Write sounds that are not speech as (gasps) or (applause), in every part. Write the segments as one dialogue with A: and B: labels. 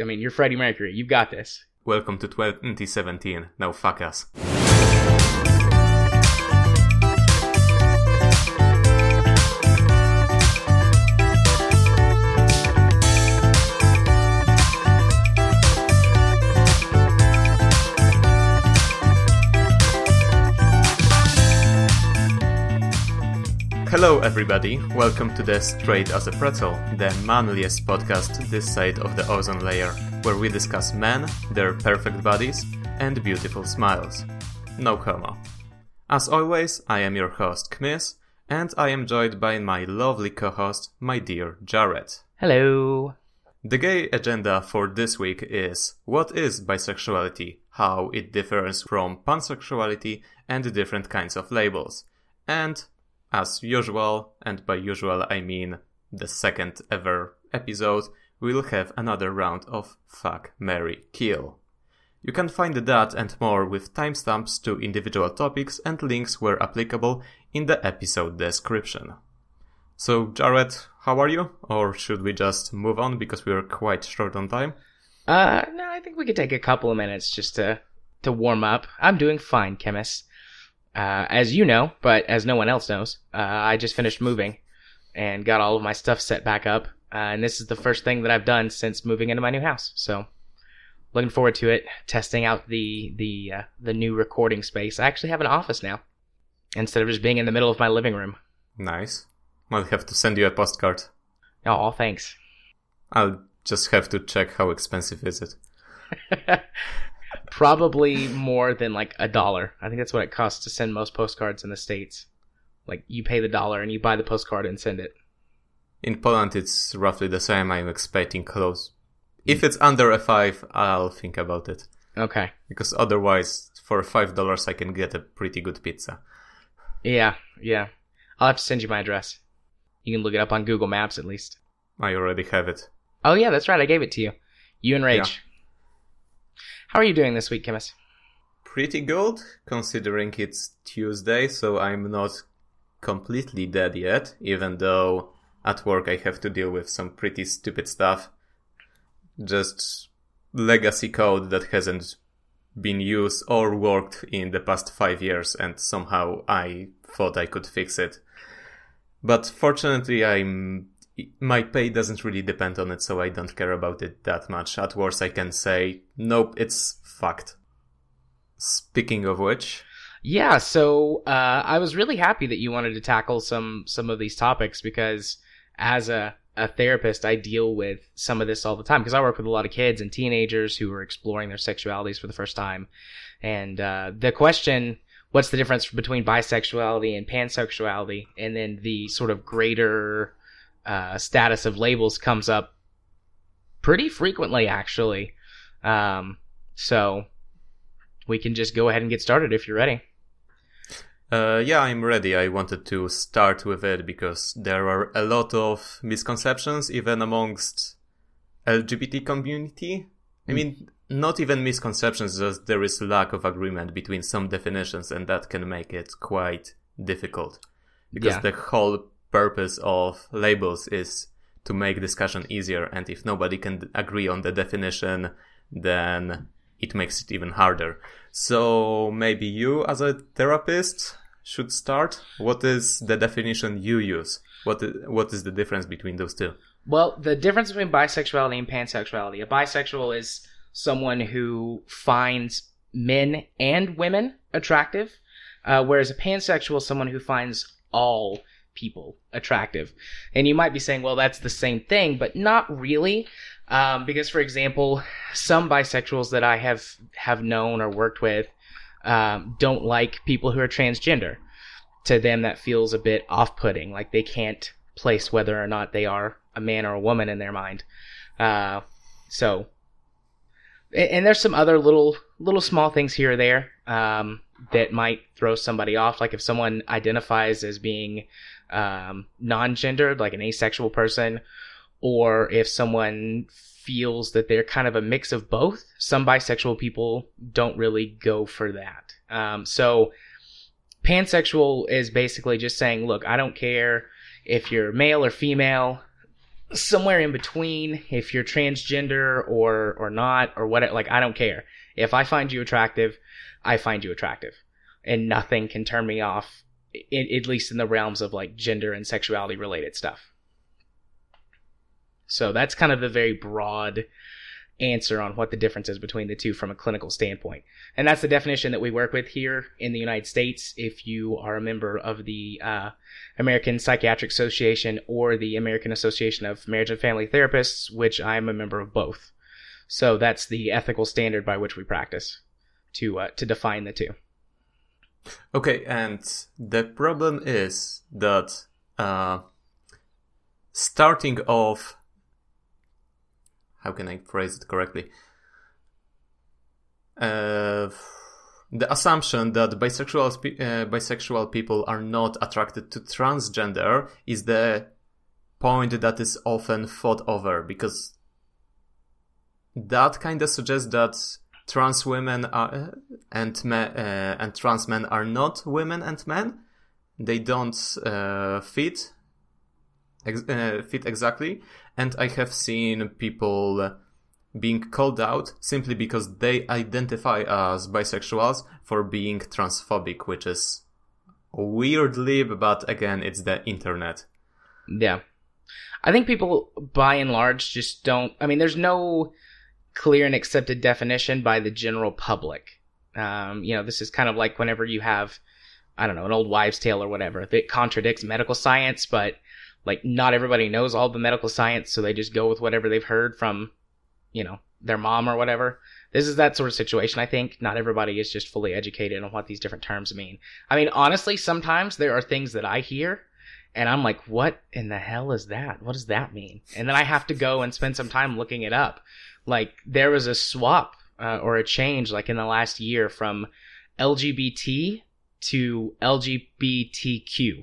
A: I mean, you're Freddie Mercury. You've got this.
B: Welcome to 2017. Mm, now fuck us. Hello, everybody. Welcome to the Straight as a Pretzel, the manliest podcast this side of the ozone layer, where we discuss men, their perfect bodies, and beautiful smiles. No homo. As always, I am your host, Chmis, and I am joined by my lovely co host, my dear Jared.
A: Hello.
B: The gay agenda for this week is what is bisexuality, how it differs from pansexuality, and different kinds of labels, and as usual, and by usual I mean the second ever episode, we'll have another round of Fuck, Mary, Kill. You can find that and more with timestamps to individual topics and links where applicable in the episode description. So, Jared, how are you? Or should we just move on because we are quite short on time?
A: Uh, no, I think we could take a couple of minutes just to to warm up. I'm doing fine, Chmis. Uh, as you know, but as no one else knows, uh, I just finished moving and got all of my stuff set back up. Uh, and this is the first thing that I've done since moving into my new house. So, looking forward to it. Testing out the the uh, the new recording space. I actually have an office now instead of just being in the middle of my living room.
B: Nice. I'll have to send you a postcard.
A: Oh, all thanks.
B: I'll just have to check how expensive is it. (laughs)
A: Probably more than like a dollar. I think that's what it costs to send most postcards in the states. Like you pay the dollar and you buy the postcard and send it.
B: In Poland, it's roughly the same. I'm expecting close. If mm. it's under a five, I'll think about it.
A: Okay.
B: Because otherwise, for five dollars, I can get a pretty good pizza.
A: Yeah, yeah. I'll have to send you my address. You can look it up on Google Maps at least.
B: I already have it.
A: Oh yeah, that's right. I gave it to you. You and Rage. How are you doing this week, Chmis?
B: Pretty good, considering it's Tuesday, so I'm not completely dead yet, even though at work I have to deal with some pretty stupid stuff. Just legacy code that hasn't been used or worked in the past five years, and somehow I thought I could fix it. But fortunately, I'm my pay doesn't really depend on it, so I don't care about it that much. At worst, I can say, nope, it's fucked. Speaking of which,
A: Yeah, so uh, I was really happy that you wanted to tackle some some of these topics because as a a therapist, I deal with some of this all the time because I work with a lot of kids and teenagers who are exploring their sexualities for the first time. And uh, the question, what's the difference between bisexuality and pansexuality? And then the sort of greater uh, status of labels comes up pretty frequently, actually. Um, so we can just go ahead and get started if you're ready.
B: Uh, yeah, I'm ready. I wanted to start with it because there are a lot of misconceptions, even amongst LGBT community. I mean, not even misconceptions, just there is lack of agreement between some definitions, and that can make it quite difficult. Because
A: Yeah.
B: the whole purpose of labels is to make discussion easier, and if nobody can agree on the definition, then it makes it even harder. So maybe you, as a therapist, should start. What is the definition you use? What is, what is the difference between those two?
A: Well, the difference between bisexuality and pansexuality. A bisexual is someone who finds men and women attractive, uh, whereas a pansexual is someone who finds all people attractive. And you might be saying, well, that's the same thing, but not really. Um, because, for example, some bisexuals that I have have known or worked with um, don't like people who are transgender. To them, that feels a bit off-putting. Like they can't place whether or not they are a man or a woman in their mind. Uh, so, and, and there's some other little little small things here or there um, that might throw somebody off. Like if someone identifies as being um, non-gendered, like an asexual person, or if someone feels that they're kind of a mix of both. Some bisexual people don't really go for that. Um, so pansexual is basically just saying, look, I don't care if you're male or female. somewhere in between if you're transgender or or not or what like I don't care. If I find you attractive, I find you attractive. And nothing can turn me off in, at least in the realms of like gender and sexuality related stuff. So that's kind of the very broad answer on what the difference is between the two from a clinical standpoint. And that's the definition that we work with here in the United States. If you are a member of the uh, American Psychiatric Association or the American Association of Marriage and Family Therapists, which I am a member of both. So that's the ethical standard by which we practice to uh, to define the two.
B: Okay, and the problem is that uh, starting off how can I phrase it correctly? Uh, the assumption that bisexual uh, bisexual people are not attracted to transgender is the point that is often fought over because that kind of suggests that trans women are, and men uh, and trans men are not women and men. They don't uh, fit ex- uh, fit exactly, and I have seen people being called out simply because they identify as bisexuals for being transphobic, which is weirdly, but again, it's the internet.
A: Yeah. I think people, by and large, just don't. I mean, there's no clear and accepted definition by the general public. Um, you know, this is kind of like whenever you have, I don't know, an old wives' tale or whatever that contradicts medical science, but like not everybody knows all the medical science, so they just go with whatever they've heard from, you know, their mom or whatever. This is that sort of situation, I think. Not everybody is just fully educated on what these different terms mean. I mean, honestly, sometimes there are things that I hear and I'm like, what in the hell is that? What does that mean? And then I have to go and spend some time looking it up. Like, there was a swap uh, or a change, like in the last year, from LGBT to LGBTQ.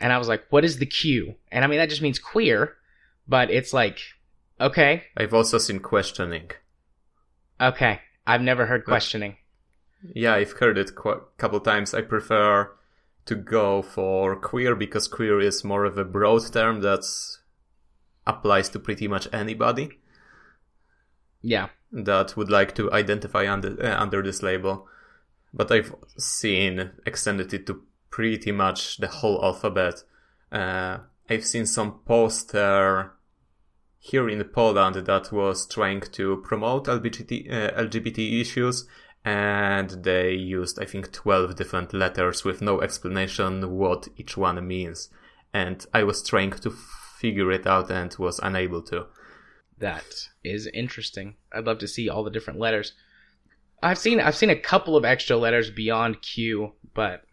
A: And I was like, what is the Q? And I mean, that just means queer, but it's like, okay.
B: I've also seen questioning.
A: Okay. I've never heard questioning.
B: Yeah, I've heard it a couple times. I prefer to go for queer because queer is more of a broad term that applies to pretty much anybody.
A: Yeah.
B: That would like to identify under uh, under this label. But I've seen extended it to pretty much the whole alphabet. Uh, I've seen some poster here in Poland that was trying to promote LGBT, uh, LGBT issues and they used, I think, 12 different letters with no explanation what each one means. And I was trying to figure it out and was unable to.
A: That is interesting. I'd love to see all the different letters. I've seen I've seen a couple of extra letters beyond Q, but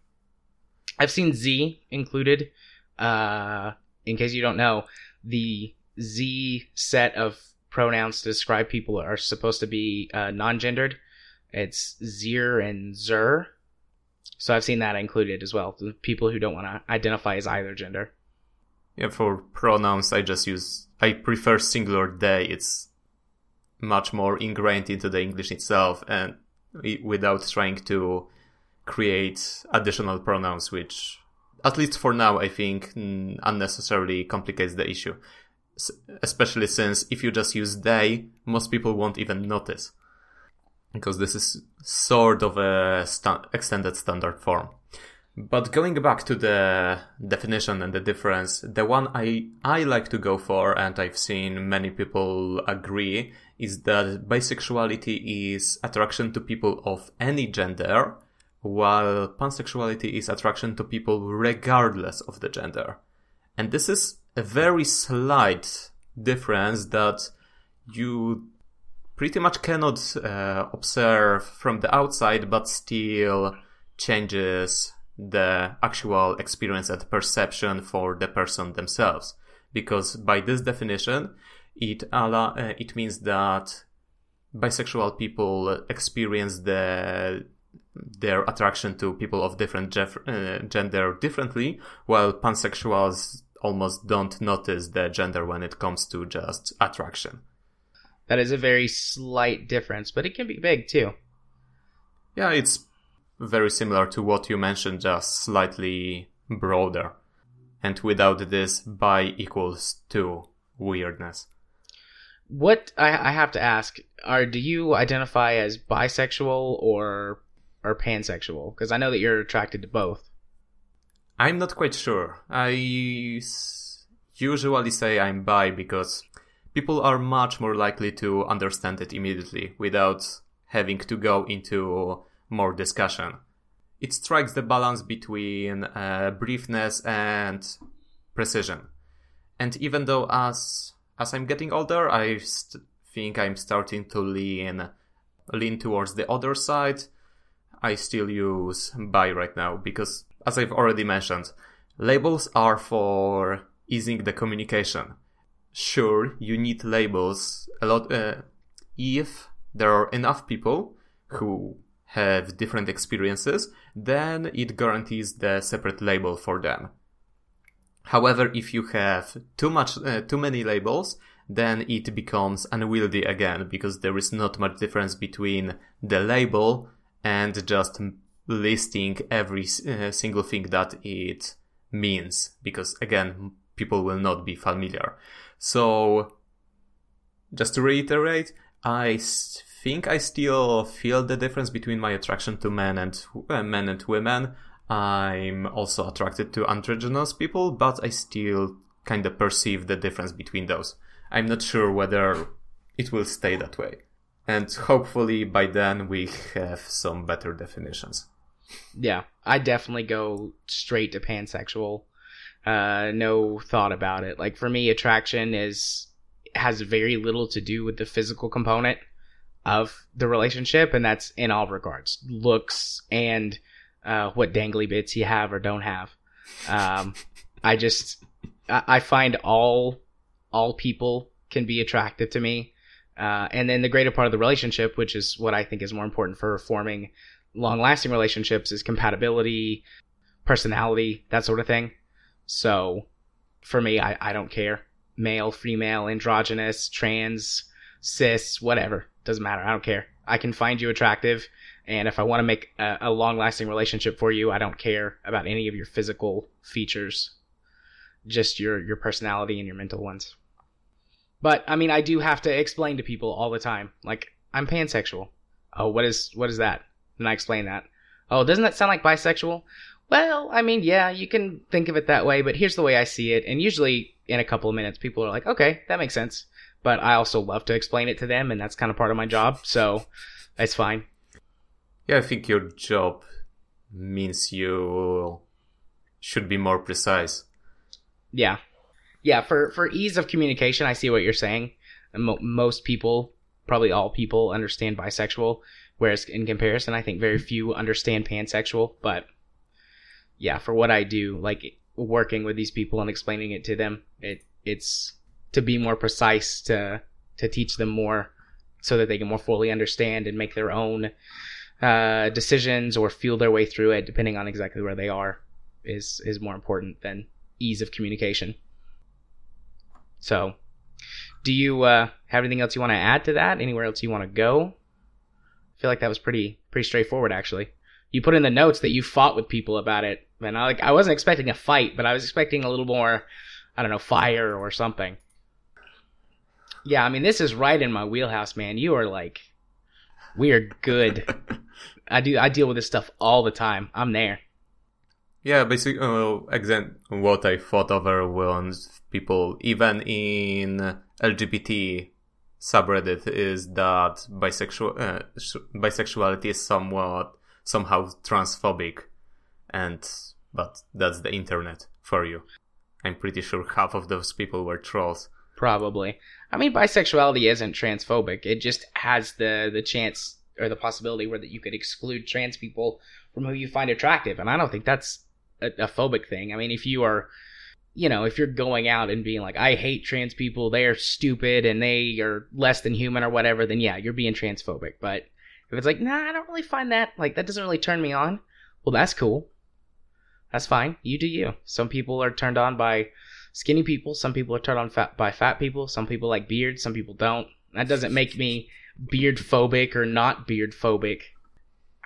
A: I've seen Z included. Uh, in case you don't know, the Z set of pronouns to describe people are supposed to be uh, non-gendered. It's Zir and Zer. So I've seen that included as well. People who don't want to identify as either gender.
B: Yeah, for pronouns, I just use. I prefer singular they. It's much more ingrained into the English itself, and without trying to create additional pronouns, which, at least for now, I think unnecessarily complicates the issue. S- especially since if you just use they, most people won't even notice. Because this is sort of a extended standard form. But going back to the definition and the difference, the one I, I like to go for, and I've seen many people agree, is that bisexuality is attraction to people of any gender, while pansexuality is attraction to people regardless of the gender. And this is a very slight difference that you pretty much cannot uh, observe from the outside, but still changes the actual experience and perception for the person themselves. Because by this definition, it allow, uh, it means that bisexual people experience the their attraction to people of different jef- uh, gender differently, while pansexuals almost don't notice the gender when it comes to just attraction.
A: That is a very slight difference, but it can be big too.
B: Yeah, it's very similar to what you mentioned, just slightly broader. And without this, bi equals 2, weirdness.
A: What I, I have to ask are do you identify as bisexual or or pansexual? Because I know that you're attracted to both.
B: I'm not quite sure. I s- usually say I'm bi because people are much more likely to understand it immediately without having to go into more discussion. It strikes the balance between uh, briefness and precision. And even though as as I'm getting older, I st- think I'm starting to lean lean towards the other side. I still use bi right now because, as I've already mentioned, labels are for easing the communication. Sure, you need labels a lot uh, if there are enough people who have different experiences, then it guarantees the separate label for them. However, if you have too much, uh, too many labels, then it becomes unwieldy again because there is not much difference between the label and just listing every uh, single thing that it means because again, people will not be familiar. So, just to reiterate, I think I still feel the difference between my attraction to men and uh, men and women. I'm also attracted to androgynous people, but I still kind of perceive the difference between those. I'm not sure whether it will stay that way. And hopefully by then we have some better definitions.
A: Yeah, I definitely go straight to pansexual. Uh, no thought about it. Like for me, attraction is has very little to do with the physical component of the relationship, and that's in all regards, looks and uh, what dangly bits you have or don't have. Um, (laughs) I just I, I find all all people can be attractive to me. Uh, and then the greater part of the relationship, which is what I think is more important for forming long lasting relationships, is compatibility, personality, that sort of thing. So for me, I, I don't care. Male, female, androgynous, trans, cis, whatever. Doesn't matter. I don't care. I can find you attractive. And if I want to make a, a long lasting relationship for you, I don't care about any of your physical features, just your, your personality and your mental ones. But I mean, I do have to explain to people all the time, like I'm pansexual. Oh, what is what is that? And I explain that. Oh, doesn't that sound like bisexual? Well, I mean, yeah, you can think of it that way, but here's the way I see it. And usually, in a couple of minutes, people are like, "Okay, that makes sense." But I also love to explain it to them, and that's kind of part of my job, so it's fine.
B: Yeah, I think your job means you should be more precise.
A: Yeah, yeah. For for ease of communication, I see what you're saying. Mo- most people, probably all people, understand bisexual, whereas in comparison, I think very few understand pansexual. But yeah, for what I do, like working with these people and explaining it to them, it it's to be more precise to to teach them more so that they can more fully understand and make their own uh, decisions or feel their way through it depending on exactly where they are is is more important than ease of communication. So do you uh, have anything else you want to add to that? Anywhere else you want to go? I feel like that was pretty pretty straightforward actually. You put in the notes that you fought with people about it and i like i wasn't expecting a fight but i was expecting a little more i don't know fire or something yeah, I mean, this is right in my wheelhouse, man. You are like, we are good. (laughs) I do. I deal with this stuff all the time. I'm there.
B: Yeah, basically, uh, what I thought over when people, even in LGBT subreddit, is that bisexual uh, bisexuality is somewhat somehow transphobic, and but that's the internet for you. I'm pretty sure half of those people were trolls.
A: Probably. I mean, bisexuality isn't transphobic. It just has the the chance or the possibility where that you could exclude trans people from who you find attractive, and I don't think that's a, a phobic thing. I mean, if you are, you know, if you're going out and being like, I hate trans people, they're stupid and they are less than human or whatever, then yeah, you're being transphobic. But if it's like, nah, I don't really find that like that doesn't really turn me on. Well, that's cool. That's fine. You do you. Some people are turned on by skinny people. Some people are turned on fat by fat people. Some people like beards. Some people don't. That doesn't make me beard phobic or not beard phobic.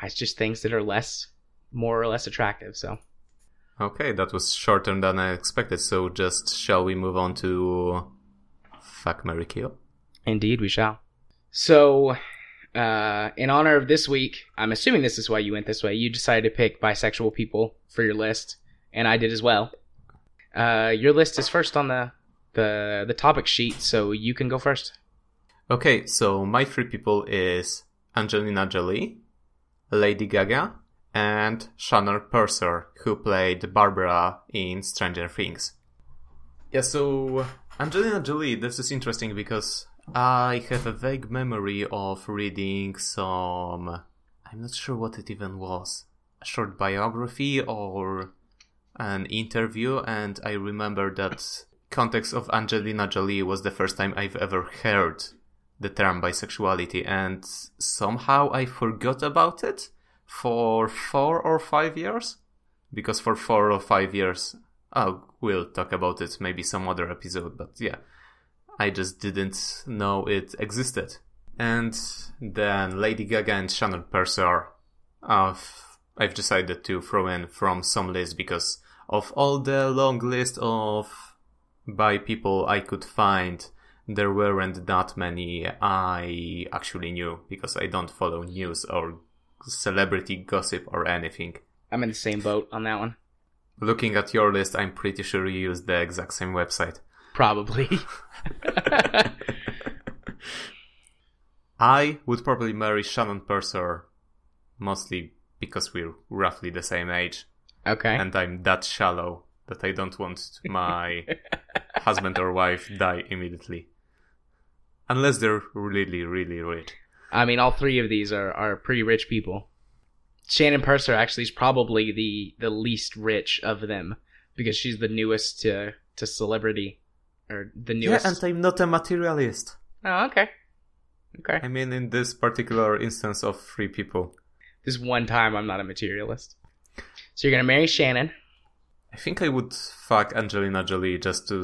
A: It's just things that are less, more or less attractive. So.
B: Okay, that was shorter than I expected. So just shall we move on to Fuck Mary Kill.
A: Indeed, we shall. So, uh, in honor of this week, I'm assuming this is why you went this way. You decided to pick bisexual people for your list, and I did as well. Uh, your list is first on the the the topic sheet, so you can go first.
B: Okay, so my three people is Angelina Jolie, Lady Gaga, and Shannon Purser, who played Barbara in Stranger Things. Yeah, so Angelina Jolie, this is interesting because I have a vague memory of reading some. I'm not sure what it even was. A short biography or an interview, and I remember that context of Angelina Jolie was the first time I've ever heard the term bisexuality, and somehow I forgot about it for four or five years. Because for four or five years, oh, we'll talk about it maybe some other episode, but yeah, I just didn't know it existed. And then Lady Gaga and Shannon Purser, I've, uh, I've decided to throw in from some list because of all the long list of by people I could find, there weren't that many I actually knew because I don't follow news or celebrity gossip or anything.
A: I'm in the same boat on that one.
B: Looking at your list, I'm pretty sure you use the exact same website.
A: Probably. (laughs)
B: I would probably marry Shannon Purser, mostly because we're roughly the same age,
A: okay.
B: and I'm that shallow that I don't want my (laughs) husband or wife die immediately. Unless they're really, really rich.
A: I mean, all three of these are, are pretty rich people. Shannon Purser actually is probably the, the least rich of them because she's the newest to, to celebrity or the newest.
B: Yeah,
A: newest.
B: and I'm not a materialist.
A: oh, okay. Okay.
B: I mean, in this particular instance of three people,
A: This one time I'm not a materialist. So you're gonna marry Shannon.
B: I think I would fuck Angelina Jolie just to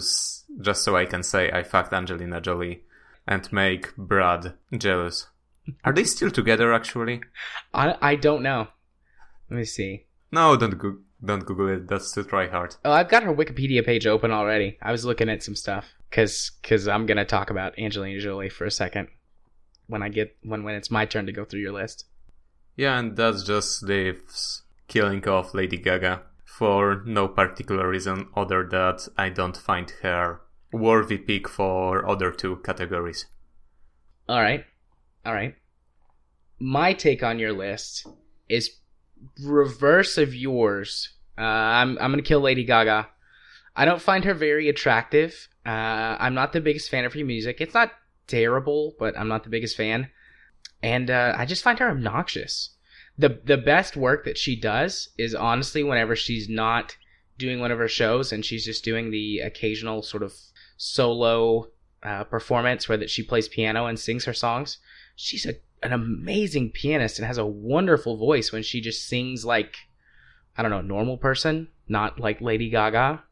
B: just so I can say I fucked Angelina Jolie and make Brad jealous. Are they still together? Actually,
A: I I don't know. Let me see.
B: no, don't go- don't Google it. That's too try hard.
A: Oh, I've got her Wikipedia page open already. I was looking at some stuff because because I'm gonna talk about Angelina Jolie for a second when I get when when it's my turn to go through your list.
B: Yeah, and that just leaves killing off Lady Gaga for no particular reason other that I don't find her worthy pick for other two categories.
A: All right, all right. My take on your list is reverse of yours. Uh, I'm I'm gonna kill Lady Gaga. I don't find her very attractive. Uh, I'm not the biggest fan of her music. It's not terrible, but I'm not the biggest fan. And uh, I just find her obnoxious. The The best work that she does is honestly whenever she's not doing one of her shows and she's just doing the occasional sort of solo uh, performance where that she plays piano and sings her songs. She's a, an amazing pianist and has a wonderful voice when she just sings like I don't know, normal person, not like Lady Gaga.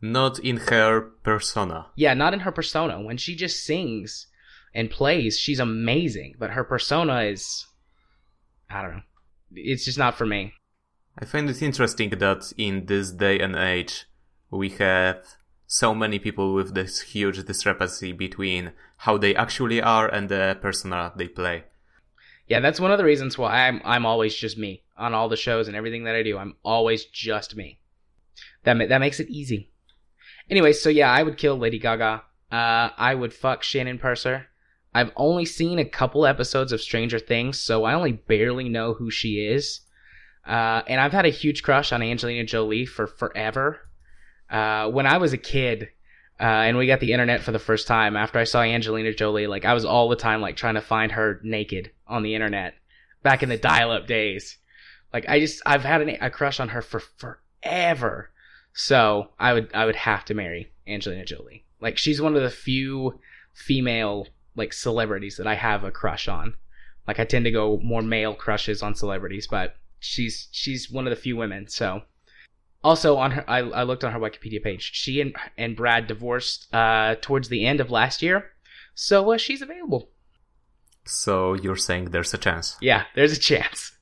B: Not in her persona.
A: Yeah, not in her persona. When she just sings and plays, she's amazing, but her persona is I don't know. It's just not for me.
B: I find it interesting that in this day and age, we have so many people with this huge discrepancy between how they actually are and the persona they play.
A: Yeah, that's one of the reasons why I'm I'm always just me on all the shows and everything that I do. I'm always just me. That ma- that makes it easy. Anyway, so yeah, I would kill Lady Gaga. Uh, I would fuck Shannon Purser. I've only seen a couple episodes of Stranger Things, so I only barely know who she is. Uh, and I've had a huge crush on Angelina Jolie for forever. Uh, when I was a kid, uh, and we got the internet for the first time after I saw Angelina Jolie, like I was all the time like trying to find her naked on the internet back in the dial-up days. Like I just I've had an, a crush on her for forever. So I would I would have to marry Angelina Jolie. Like she's one of the few female like celebrities that I have a crush on. Like I tend to go more male crushes on celebrities, but she's she's one of the few women. So also on her, I, I looked on her Wikipedia page. She and and Brad divorced uh, towards the end of last year, so uh, she's available.
B: So you're saying there's a chance.
A: Yeah, there's a chance.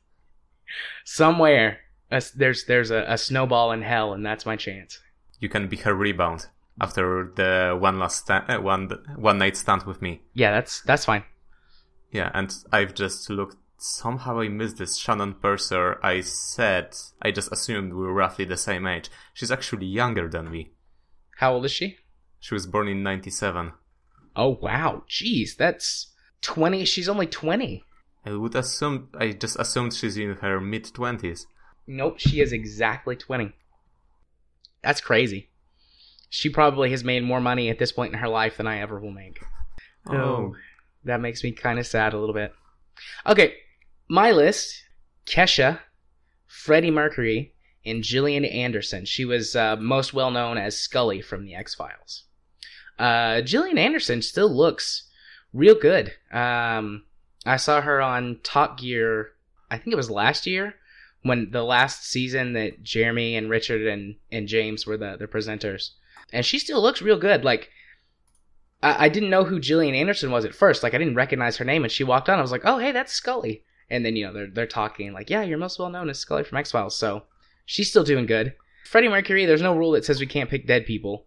A: Somewhere, a, there's there's a, a snowball in hell, and that's my chance.
B: You can be her rebound. After the one last uh, one one night stand with me.
A: Yeah, that's that's fine.
B: Yeah, and I've just looked. Somehow I missed this Shannon Purser. I said I just assumed we were roughly the same age. She's actually younger than me.
A: How old is she?
B: She was born in '97.
A: Oh wow, jeez, that's twenty. She's only twenty.
B: I would assume. I just assumed she's in her mid twenties.
A: Nope, she is exactly twenty. That's crazy. She probably has made more money at this point in her life than I ever will make.
B: Oh,
A: That makes me kind of sad a little bit. Okay, my list Kesha, Freddie Mercury, and Gillian Anderson. She was uh, most well known as Scully from The X Files. Uh, Gillian Anderson still looks real good. Um, I saw her on Top Gear, I think it was last year, when the last season that Jeremy and Richard and, and James were the, the presenters. And she still looks real good. Like, I, I didn't know who Gillian Anderson was at first. Like I didn't recognize her name, and she walked on. I was like, "Oh, hey, that's Scully." And then you know they're they're talking like, "Yeah, you're most well known as Scully from X Files." So she's still doing good. Freddie Mercury, there's no rule that says we can't pick dead people.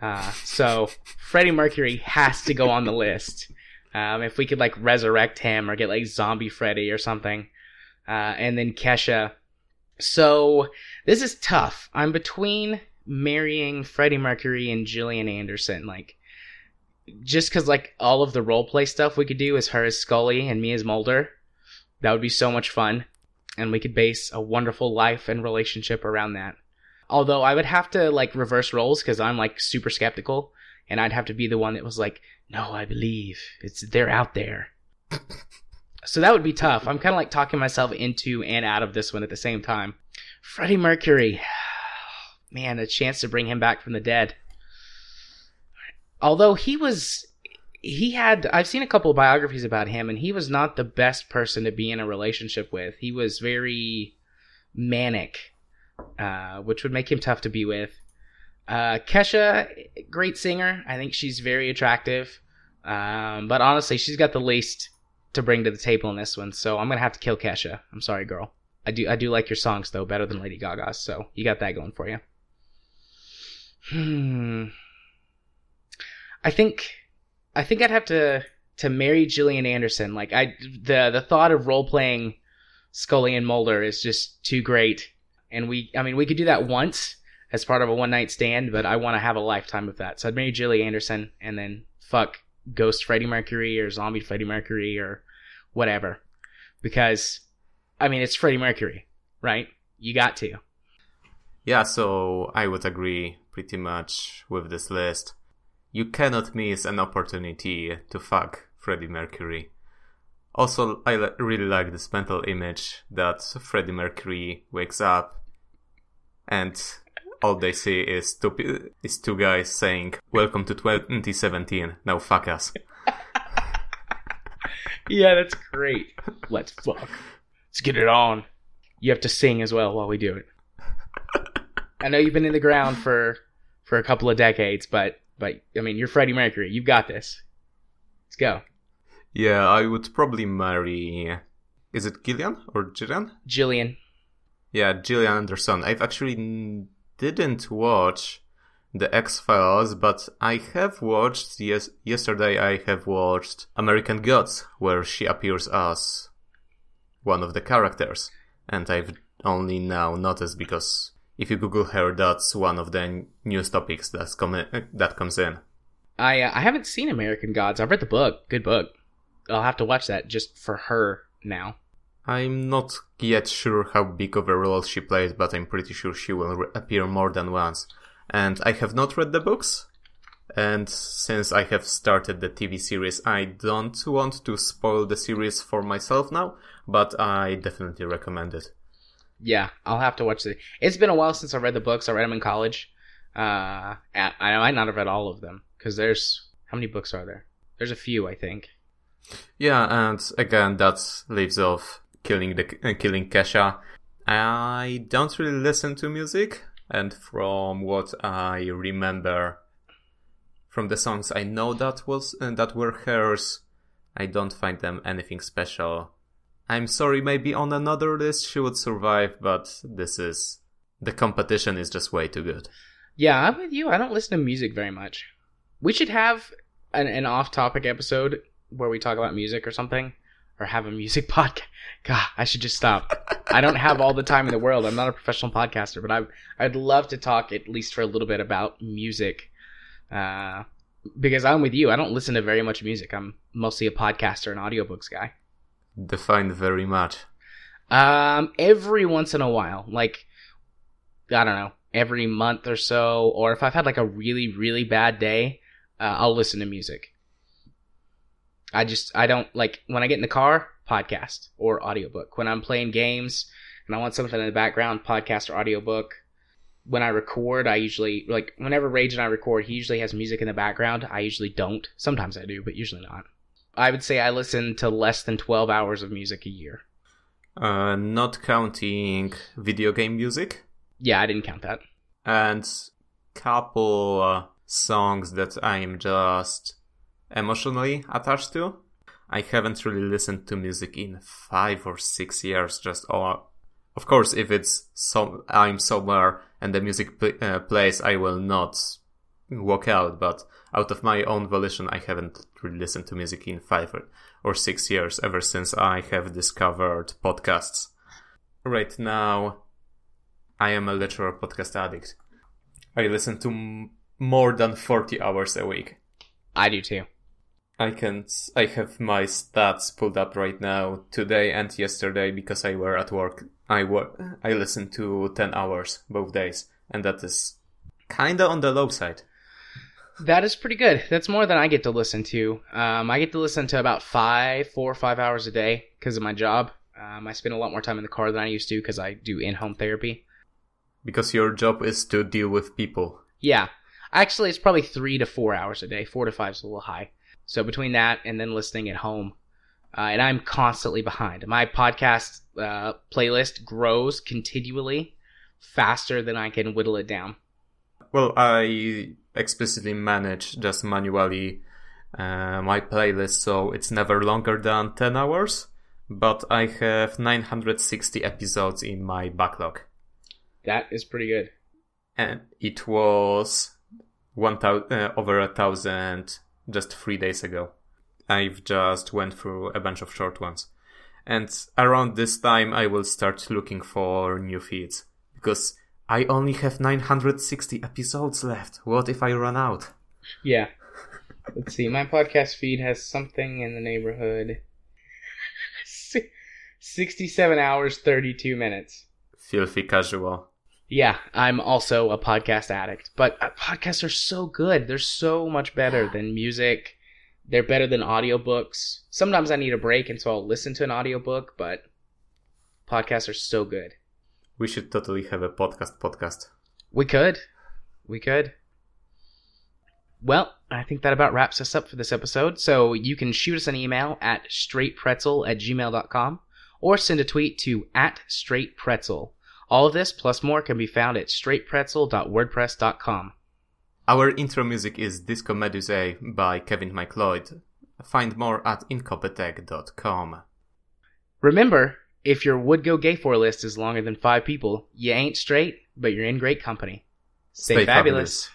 A: Uh, so Freddie Mercury has to go on the list. Um, if we could like resurrect him or get like zombie Freddie or something, uh, and then Kesha. So this is tough. I'm between marrying Freddie Mercury and Gillian Anderson. Like just because like all of the role play stuff we could do is her as Scully and me as Mulder. That would be so much fun, and we could base a wonderful life and relationship around that. Although I would have to like reverse roles because I'm like super skeptical, and I'd have to be the one that was like, "No, I believe it's they're out there." (laughs) so that would be tough. I'm kind of like talking myself into and out of this one at the same time. Freddie Mercury, man, a chance to bring him back from the dead. Although he was he had i've seen a couple of biographies about him and he was not the best person to be in a relationship with. He was very manic uh, which would make him tough to be with. Uh, kesha great singer. I think she's very attractive. Um, but honestly she's got the least to bring to the table in this one so i'm gonna have to kill kesha. I'm sorry girl. I do i do like your songs though better than lady gaga's so you got that going for you hmm I think I think I'd have to to marry Gillian Anderson. Like I the the thought of role playing Scully and Mulder is just too great. And we I mean we could do that once as part of a one night stand, but I want to have a lifetime of that. So I'd marry Gillian Anderson and then fuck Ghost Freddie Mercury or Zombie Freddie Mercury or whatever. Because I mean it's Freddie Mercury, right? You got to.
B: Yeah, so I would agree pretty much with this list. You cannot miss an opportunity to fuck Freddie Mercury. Also, I really like this mental image that Freddie Mercury wakes up and all they see is two, is two guys saying, Welcome to 2017, now fuck us. (laughs)
A: yeah, that's great. Let's fuck. Let's get it on. You have to sing as well while we do it. I know you've been in the ground for for a couple of decades, but but I mean, you're Freddie Mercury. You've got this. Let's go.
B: Yeah, I would probably marry. Is it Gillian or Gillian?
A: Gillian.
B: Yeah, Gillian Anderson. I've actually n- didn't watch the X Files, but I have watched. Yes, yesterday I have watched American Gods, where she appears as one of the characters, and I've only now noticed because if you Google her, that's one of the news topics that's come that comes in.
A: I uh, I haven't seen American Gods. I've read the book. Good book. I'll have to watch that just for her now.
B: I'm not yet sure how big of a role she plays, but I'm pretty sure she will re- appear more than once. And I have not read the books, and since I have started the TV series, I don't want to spoil the series for myself now, but I definitely recommend it.
A: Yeah, I'll have to watch it. It's been a while since I read the books. I read them in college. Uh, I might not have read all of them because there's how many books are there? There's a few, I think.
B: Yeah, and again, that leaves off killing the uh, killing Kesha. I don't really listen to music, and from what I remember from the songs I know that was uh, that were hers, I don't find them anything special. I'm sorry, maybe on another list she would survive, but this is the competition is just way too good.
A: Yeah, I'm with you. I don't listen to music very much. We should have an, an off-topic episode where we talk about music or something, or have a music (laughs) podcast. God, I should just stop. I don't have all the time in the world. I'm not a professional podcaster, but I I'd love to talk at least for a little bit about music. Uh, because I'm with you. I don't listen to very much music. I'm mostly a podcaster and audiobooks guy.
B: Defined very much.
A: Um, every once in a while, like I don't know, every month or so, or if I've had like a really really bad day, uh, I'll listen to music. I just I don't like when I get in the car, podcast or audiobook. When I'm playing games and I want something in the background, podcast or audiobook. When I record, I usually like whenever Rage and I record, he usually has music in the background. I usually don't. Sometimes I do, but usually not. I would say I listen to less than 12 hours of music a year.
B: Uh, not counting video game music
A: Yeah, I didn't count that.
B: and couple uh, songs that I'm just emotionally attached to. I haven't really listened to music in five or six years. Just all, of course, if it's some I'm somewhere and the music pl- uh, plays, I will not walk out. But out of my own volition, I haven't really listened to music in five or, or six years. Ever since I have discovered podcasts. Right now, I am a literal podcast addict. I listen to m- more than 40 hours a week.
A: I do too.
B: I can I have my stats pulled up right now today and yesterday because I were at work. I were I listened to 10 hours both days and that is kinda on the low side.
A: That is pretty good. That's more than I get to listen to. Um, I get to listen to about five, four or five hours a day because of my job. Um, I spend a lot more time in the car than I used to because I do in-home therapy.
B: Because your job is to deal with people.
A: Yeah, actually, it's probably three to four hours a day. Four to five is a little high. So between that and then listening at home, uh, and I'm constantly behind. My podcast uh, playlist grows continually faster than I can whittle it down.
B: Well, I explicitly manage just manually uh, my playlist so it's never longer than 10 hours, but I have 960 episodes in my backlog.
A: That is pretty good.
B: and it was one thousand uh, over a thousand just three days ago. I've just went through a bunch of short ones, and around this time I will start looking for new feeds because I only have 960 episodes left. What if I run out?
A: Yeah. Let's see. My podcast feed has something in the neighborhood. 67 hours, 32 minutes.
B: Filthy casual.
A: Yeah, I'm also a podcast addict, but uh, podcasts are so good. They're so much better (gasps) than music. They're better than audiobooks. Sometimes I need a break, and so I'll listen to an audiobook, but podcasts are so good.
B: We should totally have a podcast podcast.
A: We could. We could. Well, I think that about wraps us up for this episode. So you can shoot us an email at straightpretzel at gmail.com or send a tweet to at straightpretzel. All of this plus more can be found at straightpretzel.wordpress.com.
B: Our intro music is Disco Medusae by Kevin MacLeod. Find more at incompetech.com.
A: Remember, if your would go gay for list is longer than five people, you ain't straight, but you're in great company. Stay,
B: Stay
A: fabulous.
B: fabulous.